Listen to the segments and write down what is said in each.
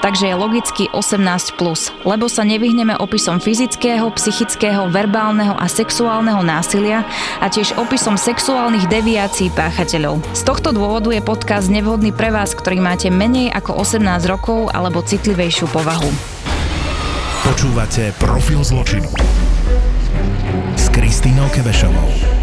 takže je logicky 18+, plus, lebo sa nevyhneme opisom fyzického, psychického, verbálneho a sexuálneho násilia a tiež opisom sexuálnych deviácií páchateľov. Z tohto dôvodu je podcast nevhodný pre vás, ktorý máte menej ako 18 rokov alebo citlivejšiu povahu. Počúvate Profil zločinu s Kristínou Kebešovou.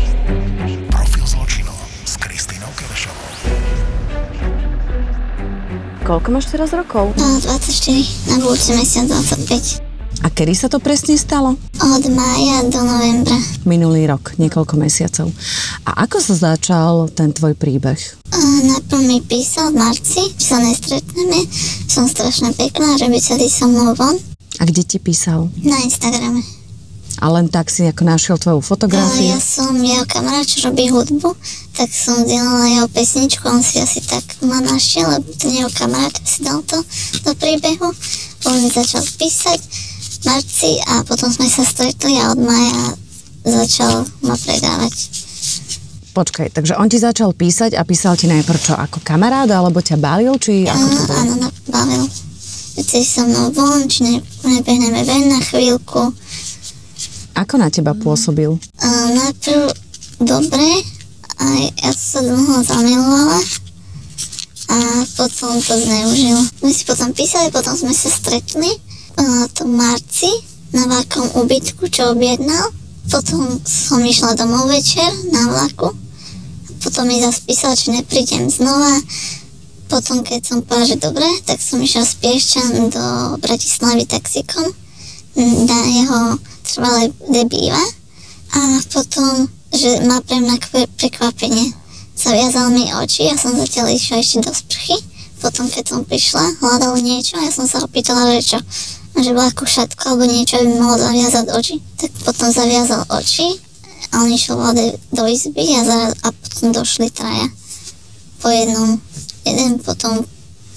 Koľko máš teraz rokov? No, 24, na budúci mesiac 25. A kedy sa to presne stalo? Od mája do novembra. Minulý rok, niekoľko mesiacov. A ako sa začal ten tvoj príbeh? A najprv mi písal v marci, že sa nestretneme. Som strašne pekná, že by chceli so mnou von A kde ti písal? na Instagrame. A len tak si ako našiel tvoju fotografiu? ja som jeho kamarát, čo robí hudbu, tak som zdieľala jeho pesničku, on si asi tak ma našiel, lebo ten jeho kamarát si dal to do príbehu. On mi začal písať v marci a potom sme sa stretli a od maja začal ma predávať. Počkaj, takže on ti začal písať a písal ti najprv čo, ako kamarát, alebo ťa balil, či ako to bolo? áno, no, bavil. Chceš so mnou von, či ne, nebehneme ven na chvíľku. Ako na teba pôsobil? A najprv dobre, aj ja sa dlho zamilovala a potom to zneužil. My si potom písali, potom sme sa stretli to v marci na veľkom ubytku, čo objednal. Potom som išla domov večer na vlaku. Potom mi zase písal, či neprídem znova. Potom, keď som povedala, že dobre, tak som išla z Piešťan do Bratislavy taxikom na jeho trvalé, kde býva. A potom, že má pre mňa prekvapenie. Zaviazal mi oči, ja som zatiaľ išla ešte do sprchy. Potom, keď som prišla, hľadal niečo ja som sa opýtala, že čo, že bola kušatko alebo niečo, aby mohol zaviazať oči. Tak potom zaviazal oči a on išiel vode do izby a, za, a potom došli traja. Po jednom. Jeden potom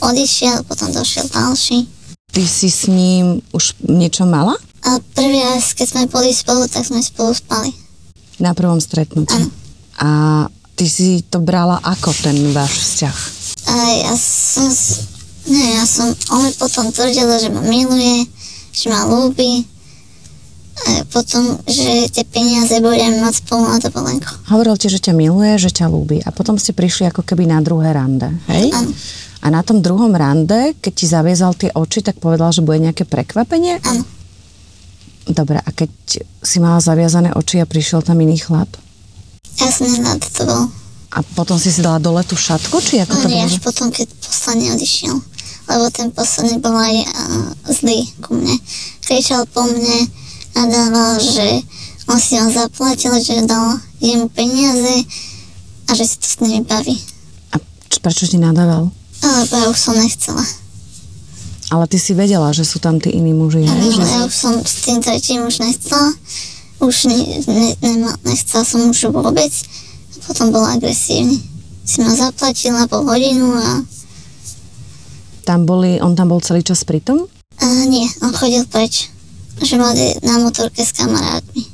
odišiel, potom došiel ďalší. Ty si s ním už niečo mala? A prvý raz, keď sme boli spolu, tak sme spolu spali. Na prvom stretnutí? Áno. A ty si to brala ako ten váš vzťah? A ja som, nie, ja som, on mi potom tvrdil, že ma miluje, že ma ľúbi. A potom, že tie peniaze budem mať spolu na dovolenku. Hovoril ti, že ťa miluje, že ťa ľúbi a potom ste prišli ako keby na druhé rande, hej? Áno. A na tom druhom rande, keď ti zaviezal tie oči, tak povedal, že bude nejaké prekvapenie? Áno. Dobre, a keď si mala zaviazané oči a prišiel tam iný chlap? Ja som nenadtoval. A potom si si dala dole tú šatku, či ako No to nie, bolo? až potom, keď posledný odišiel. Lebo ten posledný bol aj uh, zlý ku mne. Kričal po mne, nadával, že on si ho zaplatil, že dal jemu peniaze a že si to s nimi baví. A prečo ti nadával? Lebo ja už som nechcela. Ale ty si vedela, že sú tam tí iní muži, hej? Že... ja už som s tým tretím už nechcela. Už ne, ne, nema, nechcela som už vôbec. Potom bol agresívny. Si ma zaplatila pol hodinu a, Tam boli, on tam bol celý čas pri tom? a nie, on chodil preč. Že boli na motorke s kamarátmi.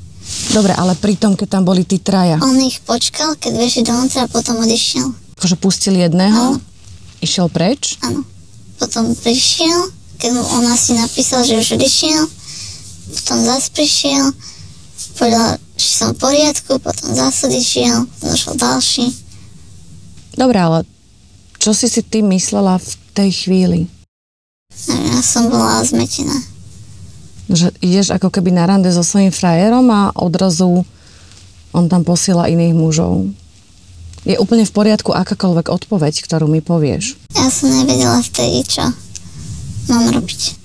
Dobre, ale pri tom, keď tam boli tí traja, On ich počkal, keď vešli dovnútra a potom odišiel. akože pustil jedného, Áno. išiel preč, Áno. Potom prišiel, keď mu on asi napísal, že už odišiel. Potom zase prišiel, povedal, že som v poriadku, potom zase odišiel, došiel ďalší. Dobre, ale čo si si ty myslela v tej chvíli? Ja som bola zmetená. Že ideš ako keby na rande so svojím frajerom a odrazu on tam posiela iných mužov. Je úplne v poriadku akákoľvek odpoveď, ktorú mi povieš. Ja som nevedela vtedy, čo mám robiť.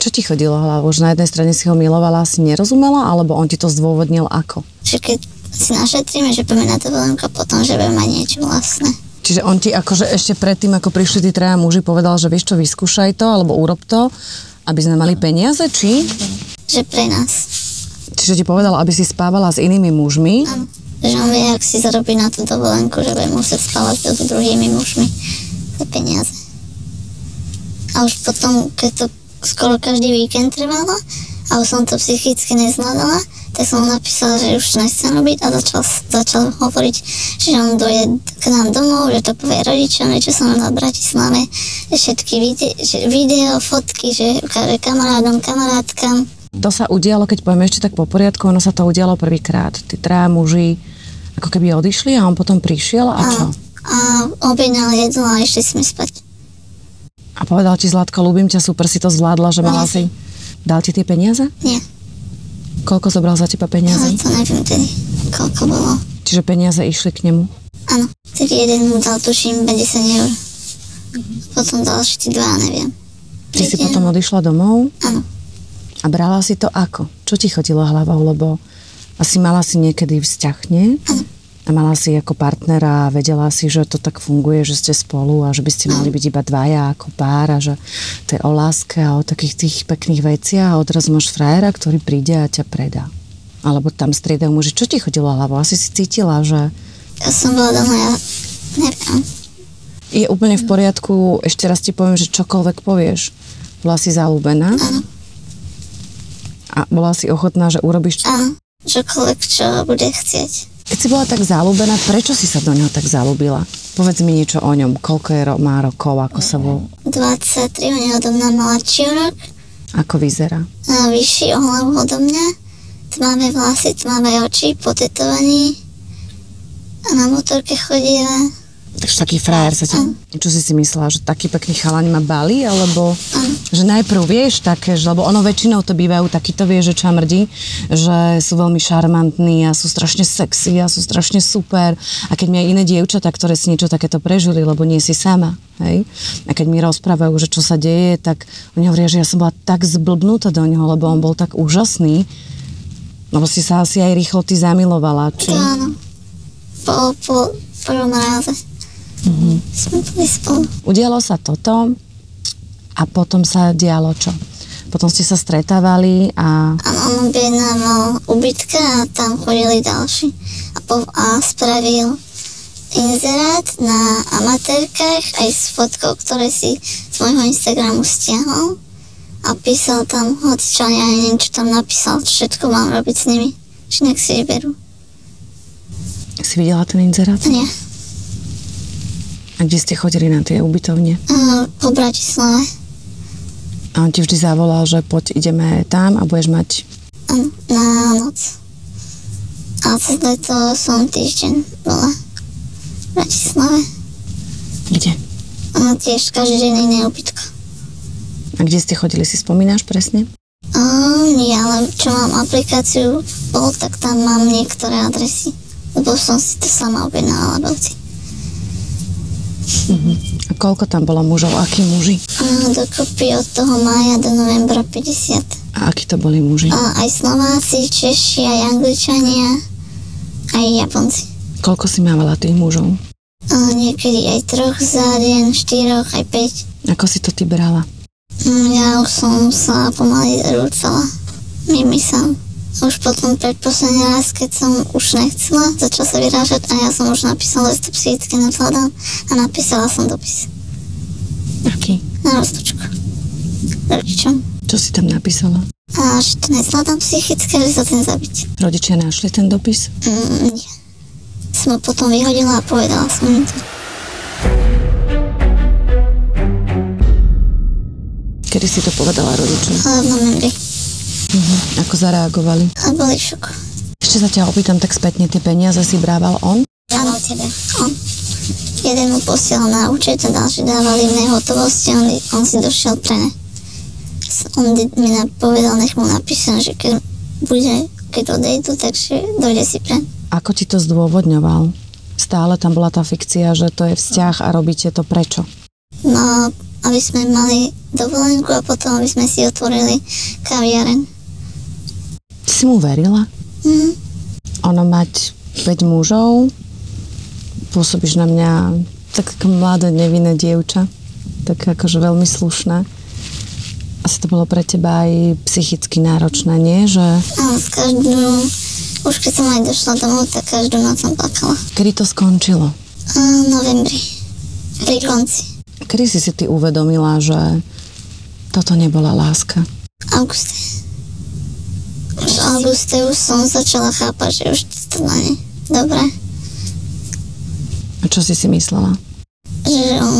Čo ti chodilo hlavou? Že na jednej strane si ho milovala a si nerozumela, alebo on ti to zdôvodnil ako? Že keď si našetríme, že poďme na dovolenku a potom, že budeme mať niečo vlastné. Čiže on ti akože ešte predtým, ako prišli tí traja muži, povedal, že vieš čo, vyskúšaj to, alebo urob to, aby sme mali peniaze, či? Že pre nás. Čiže ti povedal, aby si spávala s inými mužmi, Áno. Že on vie, ak si zarobí na tú dovolenku, že bude musieť spávať s druhými mužmi za peniaze. A už potom, keď to skoro každý víkend trvalo a už som to psychicky nezvládala, tak som mu napísala, že už nechcem robiť a začal, začal hovoriť, že on dojde k nám domov, že to povie rodičom, čo som na Bratislave, všetky video, že video, fotky, že ukáže kamarádom, kamarátkam. To sa udialo, keď povieme ešte tak po poriadku, ono sa to udialo prvýkrát. Tí traja muži ako keby odišli a on potom prišiel a čo? A, a objednal jedlo a išli sme spať. A povedal ti Zlatko, ľúbim ťa, super si to zvládla, že mala si... Dal ti tie peniaze? Nie, Koľko zobral za teba ale peniazy? to neviem tedy, koľko bolo. Čiže peniaze išli k nemu. Áno, tak jeden mu dal tuším 50 eur. Potom ďalší dva, neviem. Ty si potom odišla domov Áno, a brala si to ako? Čo ti chodilo hlavou, lebo asi mala si niekedy vzťah, nie? A mala si ako partnera a vedela si, že to tak funguje, že ste spolu a že by ste mali byť iba dvaja ako pár a že to je o láske a o takých tých pekných veciach a odraz máš frajera, ktorý príde a ťa predá. Alebo tam striedajú muži. Čo ti chodilo hlavou? Asi si cítila, že ja som bola doma, ja neviem. je úplne v poriadku, ešte raz ti poviem, že čokoľvek povieš. Bola si zalúbená Áno, a bola si ochotná, že urobíš áno, čokoľvek, čo bude chcieť. Keď si bola tak zalúbená, prečo si sa do neho tak zalúbila? Povedz mi niečo o ňom. Koľko je má rokov, ako sa vol... 23, on je odo mňa mladší rok, Ako vyzerá? a vyšší o hlavu odo mňa, tmavé vlasy, tmavé oči, potetovaný a na motorke chodíva. Takže taký frajer sa ti... Čo si si myslela, že taký pekný chalaň ma bali, alebo že najprv vieš také, že, lebo ono väčšinou to bývajú takýto vie, že čamrdi, že sú veľmi šarmantní a sú strašne sexy a sú strašne super. A keď mi aj iné dievčatá, ktoré si niečo takéto prežili, lebo nie si sama, hej? A keď mi rozprávajú, že čo sa deje, tak oni hovoria, že ja som bola tak zblbnutá do neho, lebo on bol tak úžasný, lebo si sa asi aj rýchlo ty zamilovala, či... Áno, po, po prvom ráze. Sme boli spolu. Udialo sa toto a potom sa dialo čo? Potom ste sa stretávali a A on objednával ubytka a tam chodili ďalší. A, po, a spravil inzerát na amatérkach aj s fotkou, ktoré si z môjho Instagramu stiahol a písal tam, hoď čo, ja neviem, čo tam napísal, všetko mám robiť s nimi, či nech si vyberú. si videla ten inzerát? Nie. A kde ste chodili na tie ubytovne? A po Bratislave, A on ti vždy zavolal, že poď ideme tam a budeš mať... áno, na noc. A cez leto som týždeň bola v Bratislave. Kde? A tiež každý deň iné ubytko. A kde ste chodili, si spomínaš presne? Um, ja len čo mám aplikáciu bol, tak tam mám niektoré adresy. Lebo som si to sama objednala belci. A koľko tam bolo mužov? Akí muži? A dokopy od toho mája do novembra 50. A akí to boli muži? A aj Slováci, Češi, aj Angličania, aj Japonci. Koľko si mávala tých mužov? A niekedy aj troch za deň, štyroch, aj päť. Ako si to ty brala? Mm, Ja už som sa pomaly rúcala. Mimi som. Už potom predposledný raz, keď som už nechcela, začala sa vyrážať a ja som už napísala, to psychicky nezvládam a napísala som dopis Aký? na rozlučku rodičom. Čo si tam napísala? A že to nezvládam psychicky, že sa chcem zabiť. Rodičia našli ten dopis? Mm, nie. Som ho potom vyhodila a povedala som im to. Kedy si to povedala rodičom? V novembri. Ako zareagovali? A boli v šoku. Ešte sa ťa opýtam tak spätne, tie peniaze si brával on? Áno, tebe. On. Jeden mu posielal na účet a ďalší dávali iné hotovosti, on, on si došiel pre ne. On mi povedal, nech mu napíšem, že keď bude, keď odejdu, takže dojde si pre. Ako ti to zdôvodňoval? Stále tam bola tá fikcia, že to je vzťah a robíte to prečo? No, aby sme mali dovolenku a potom aby sme si otvorili kaviaren. Si mu verila? Mhm. Ono mať 5 mužov, pôsobíš na mňa tak ako mladé, nevinné dievča, tak akože veľmi slušné. Asi to bolo pre teba aj psychicky náročné, nie? Že A s každú, Už keď som aj došla domov, tak každú noc som plakala. Kedy to skončilo? A v novembri. Pri konci. Kedy si si ty uvedomila, že toto nebola láska? V auguste. Auguste už som začala chápať, že už to nie je dobré. A čo si si myslela? Že on,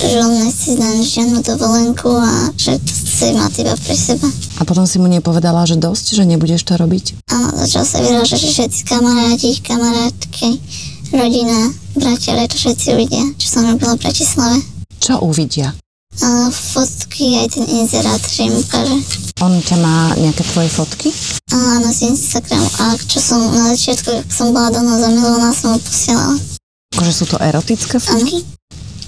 že on nechce dať žiadnu dovolenku a že to chce mať iba pre seba. A potom si mu nepovedala, že dosť, že nebudeš to robiť? Áno, začal sa vyrážať, že všetci kamaráti, kamarátky, rodina, bratia, to všetci uvidia, čo som robila v Bratislave. Čo uvidia? A fotky, aj ten inzerát, že im ukáže. On ťa má nejaké tvoje fotky? Áno, z Instagramu. A čo som na začiatku, som bola do nás zamilovaná, som ho posielala. Akože sú to erotické fotky? Áno.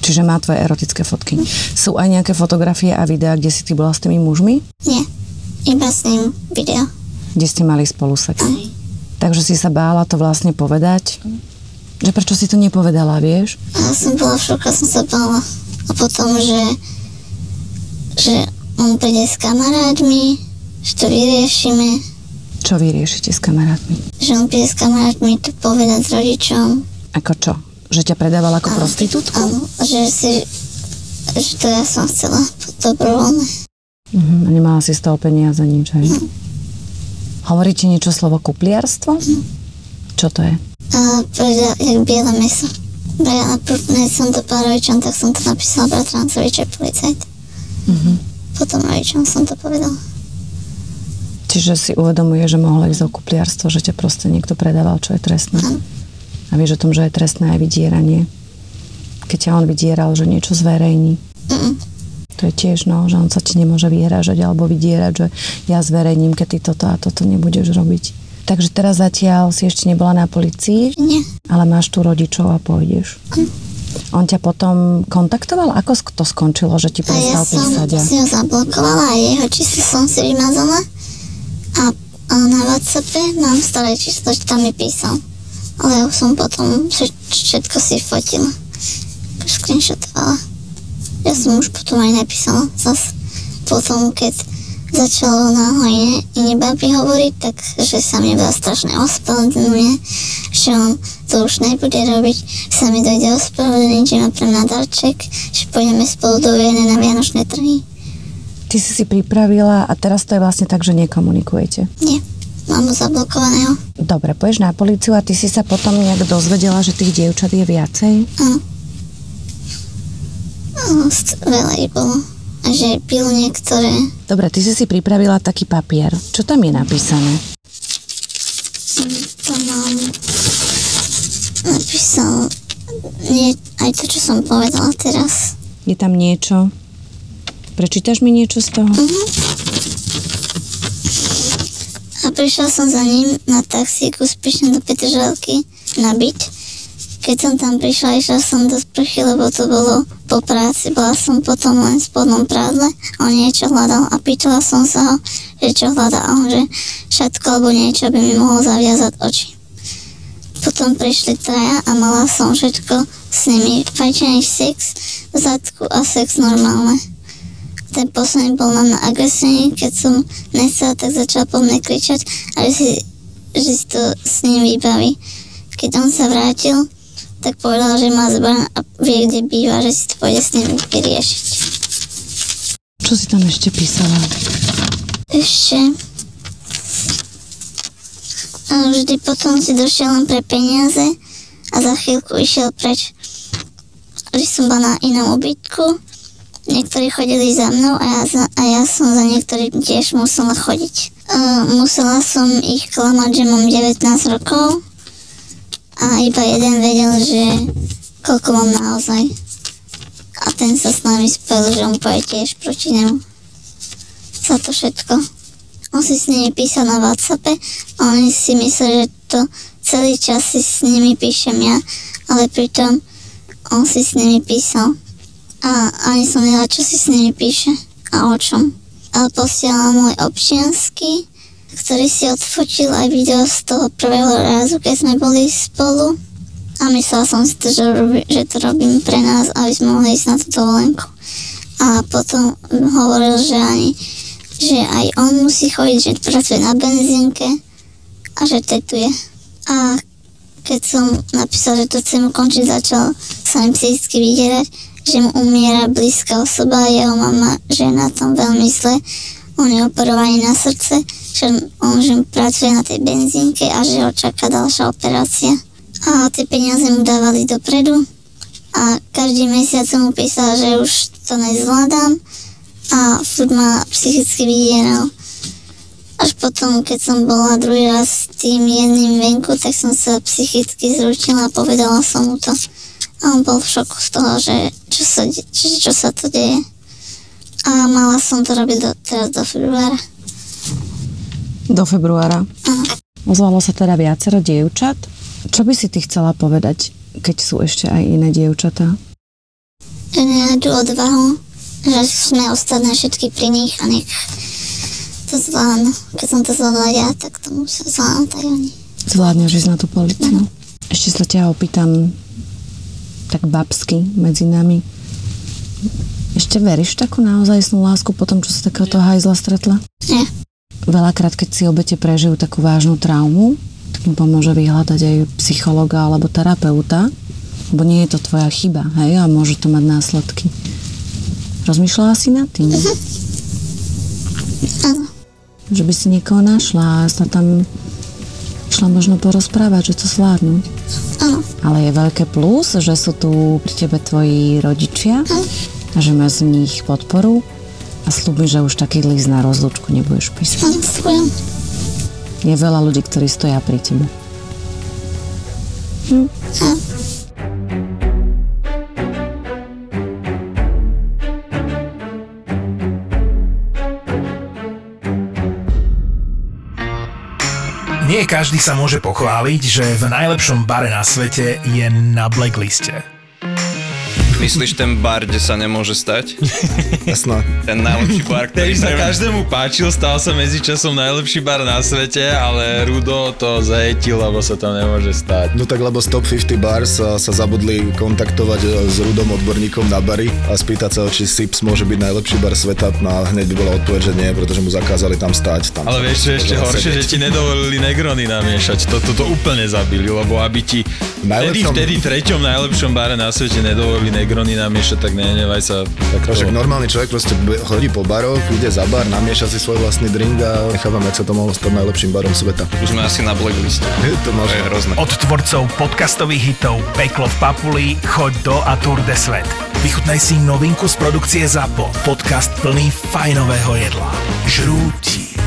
Čiže má tvoje erotické fotky. Sú aj nejaké fotografie a videá, kde si ty bola s tými mužmi? Nie. Iba s ním video. Kde ste mali spolu sex? Áno. Takže si sa bála to vlastne povedať? Že prečo si to nepovedala, vieš? Ja som bola v šoku, som sa bála. A potom, že, že on príde s kamarátmi, že to vyriešime, Čo vy riešite s kamarátmi? že on príde s kamarátmi to povedať rodičom. Ako čo? Že ťa predával ako prostitútku? Áno, že si, že to ja som chcela dobrovoľne. Mhm, a nemala si z toho peniaze nič, hej? Hovoríte niečo slovo kupliarstvo? Čo to je? A povedal, jak biele meso. Ja som to pár rodičom, tak som to napísala bratrancovi, čo je policajt. Mhm. Potom rodičom som to povedala. Čiže si uvedomuje, že mohlo ísť o kupliarstvo, že ťa proste niekto predával, čo je trestné. Áno. A vieš o tom, že je trestné aj vydieranie. Keď ťa on vydieral, že niečo zverejní. Mm, To je tiež, no, že on sa ti nemôže vyhražať alebo vydierať, že ja zverejním, keď ty toto a toto nebudeš robiť. Takže teraz zatiaľ si ešte nebola na policii, nie. ale máš tu rodičov a pôjdeš. On ťa potom kontaktoval? Ako to skončilo, že ti ja prestal som písať? A... si ho zablokovala a jeho číslo som si vymazala. A, a na Whatsappe mám staré číslo, že tam mi písal. Ale ja už som potom vš- všetko si fotila. Screenshotovala. Ja som už potom aj napísala zas. Potom, keď začalo na hojne iné baby hovoriť, tak že sa mi veľa strašne ospravedlňuje, on to už nebude robiť, sa mi dojde ospravedlniť, že má pre mňa darček, že pôjdeme spolu do Viene na Vianočné trhy. Ty si si pripravila a teraz to je vlastne tak, že nekomunikujete. Nie, mám ho zablokovaného. Dobre, pôjdeš na policiu a ty si sa potom nejak dozvedela, že tých dievčat je viacej? Áno. Veľa ich bolo. A že pil niektoré. Dobre, ty si si pripravila taký papier. Čo tam je napísané? To mám napísal nie, aj to, čo som povedala teraz. Je tam niečo? Prečítaš mi niečo z toho? A prišla som za ním na taxíku spíšne do Petržalky na byt. Keď som tam prišla, išla som do sprchy, lebo to bolo po práci. Bola som potom len v spodnom prádle on niečo hľadal a pýtala som sa ho, že čo hľadá a on, že šatko alebo niečo by mi mohol zaviazať oči. Potom prišli traja a mala som všetko s nimi. Fajčený sex v zadku a sex normálne. Ten posledný bol na mňa agresívny, keď som nechcela, tak začal po mne kričať a že si, že si to s ním vybaví. Keď on sa vrátil, tak povedal, že má zbraň a vie, kde býva, že si to pôjde s ním vyriešiť. Čo si tam ešte písala? Ešte... A vždy potom si došiel len pre peniaze a za chvíľku išiel preč. Že som bola na inom ubytku, niektorí chodili za mnou a ja, za, a ja som za niektorým tiež musela chodiť. Uh, musela som ich klamať, že mám 19 rokov a iba jeden vedel, že koľko mám naozaj. A ten sa s nami spojil, že on poje tiež proti nemu. Za to všetko. On si s nimi písal na Whatsappe a oni si mysleli, že to celý čas si s nimi píšem ja, ale pritom on si s nimi písal. A ani som vedela, čo si s nimi píše a o čom. Ale posielal môj občiansky, ktorý si odfotil aj video z toho prvého razu, keď sme boli spolu. A myslela som si to, že, robí, že to robím pre nás, aby sme mohli ísť na tú dovolenku. A potom hovoril, že ani že aj on musí chodiť, že pracuje na benzínke a že tetuje. A keď som napísal, že to chcem ukončiť, začal sa mi psychicky vydierať, že mu umiera blízka osoba, jeho mama, že je na tom veľmi zle, on je operovaný na srdce, že on že pracuje na tej benzínke a že ho čaká ďalšia operácia. A tie peniaze mu dávali dopredu a každý mesiac som mu písal, že už to nezvládam a furt ma psychicky vydieral. Až potom, keď som bola druhý raz s tým jedným venku, tak som sa psychicky zručila a povedala som mu to. A on bol v šoku z toho, že čo sa, de- čo, čo sa to deje. A mala som to robiť do, teraz do februára. Do februára. Áno. Ozvalo sa teda viacero dievčat. Čo by si ty chcela povedať, keď sú ešte aj iné dievčatá? Že odvahu, že sme ostatné všetky pri nich a nech to zvládnu. Keď som to zvládla ja, tak to musia zvládnuť aj oni. Zvládneš ísť na tú policiu. Ešte sa ťa opýtam tak babsky medzi nami. Ešte veríš v takú naozajstnú lásku po tom, čo sa takéhoto hajzla stretla? Nie. Veľakrát, keď si obete prežijú takú vážnu traumu, tak im pomôže vyhľadať aj psychologa alebo terapeuta, lebo nie je to tvoja chyba, hej, a môže to mať následky. Rozmýšľala si nad tým? Áno. Že by si niekoho našla a sa tam išla možno porozprávať, že to zvládnu. Áno. Ale je veľké plus, že sú tu pri tebe tvoji rodičia a že máš z nich podporu a slúbi, že už taký list na rozlúčku nebudeš písať. Áno. Je veľa ľudí, ktorí stoja pri tebe. Nie každý sa môže pochváliť, že v najlepšom bare na svete je na blackliste. Myslíš ten bar, kde sa nemôže stať? Jasno. Ten najlepší bar, ktorý Ktorý sa každému páčil, stal sa medzičasom najlepší bar na svete, ale Rudo to zajetil, lebo sa to nemôže stať. No tak lebo z Top 50 Bars sa, sa zabudli kontaktovať e, s Rudom odborníkom na bary a spýtať sa, či Sips môže byť najlepší bar sveta. No a hneď by bola odpoveď, že nie, pretože mu zakázali tam stať. Tam Ale vieš, čo ešte horšie, sedieť. že ti nedovolili Negrony namiešať. Toto to úplne zabili, lebo aby ti najlepšom- vtedy treťom najlepšom bare na svete nedovolili Negrony namiešať, tak nenevaj sa. Tak No, však normálny človek proste chodí po baroch, ide za bar, namieša si svoj vlastný drink a nechávam, jak sa to mohlo stať najlepším barom sveta. Už sme asi na blackliste. To To je hrozné. Od tvorcov podcastových hitov Peklo v Papuli, Choď do a Tour de Svet. Vychutnaj si novinku z produkcie ZAPO. Podcast plný fajnového jedla. Žrúti.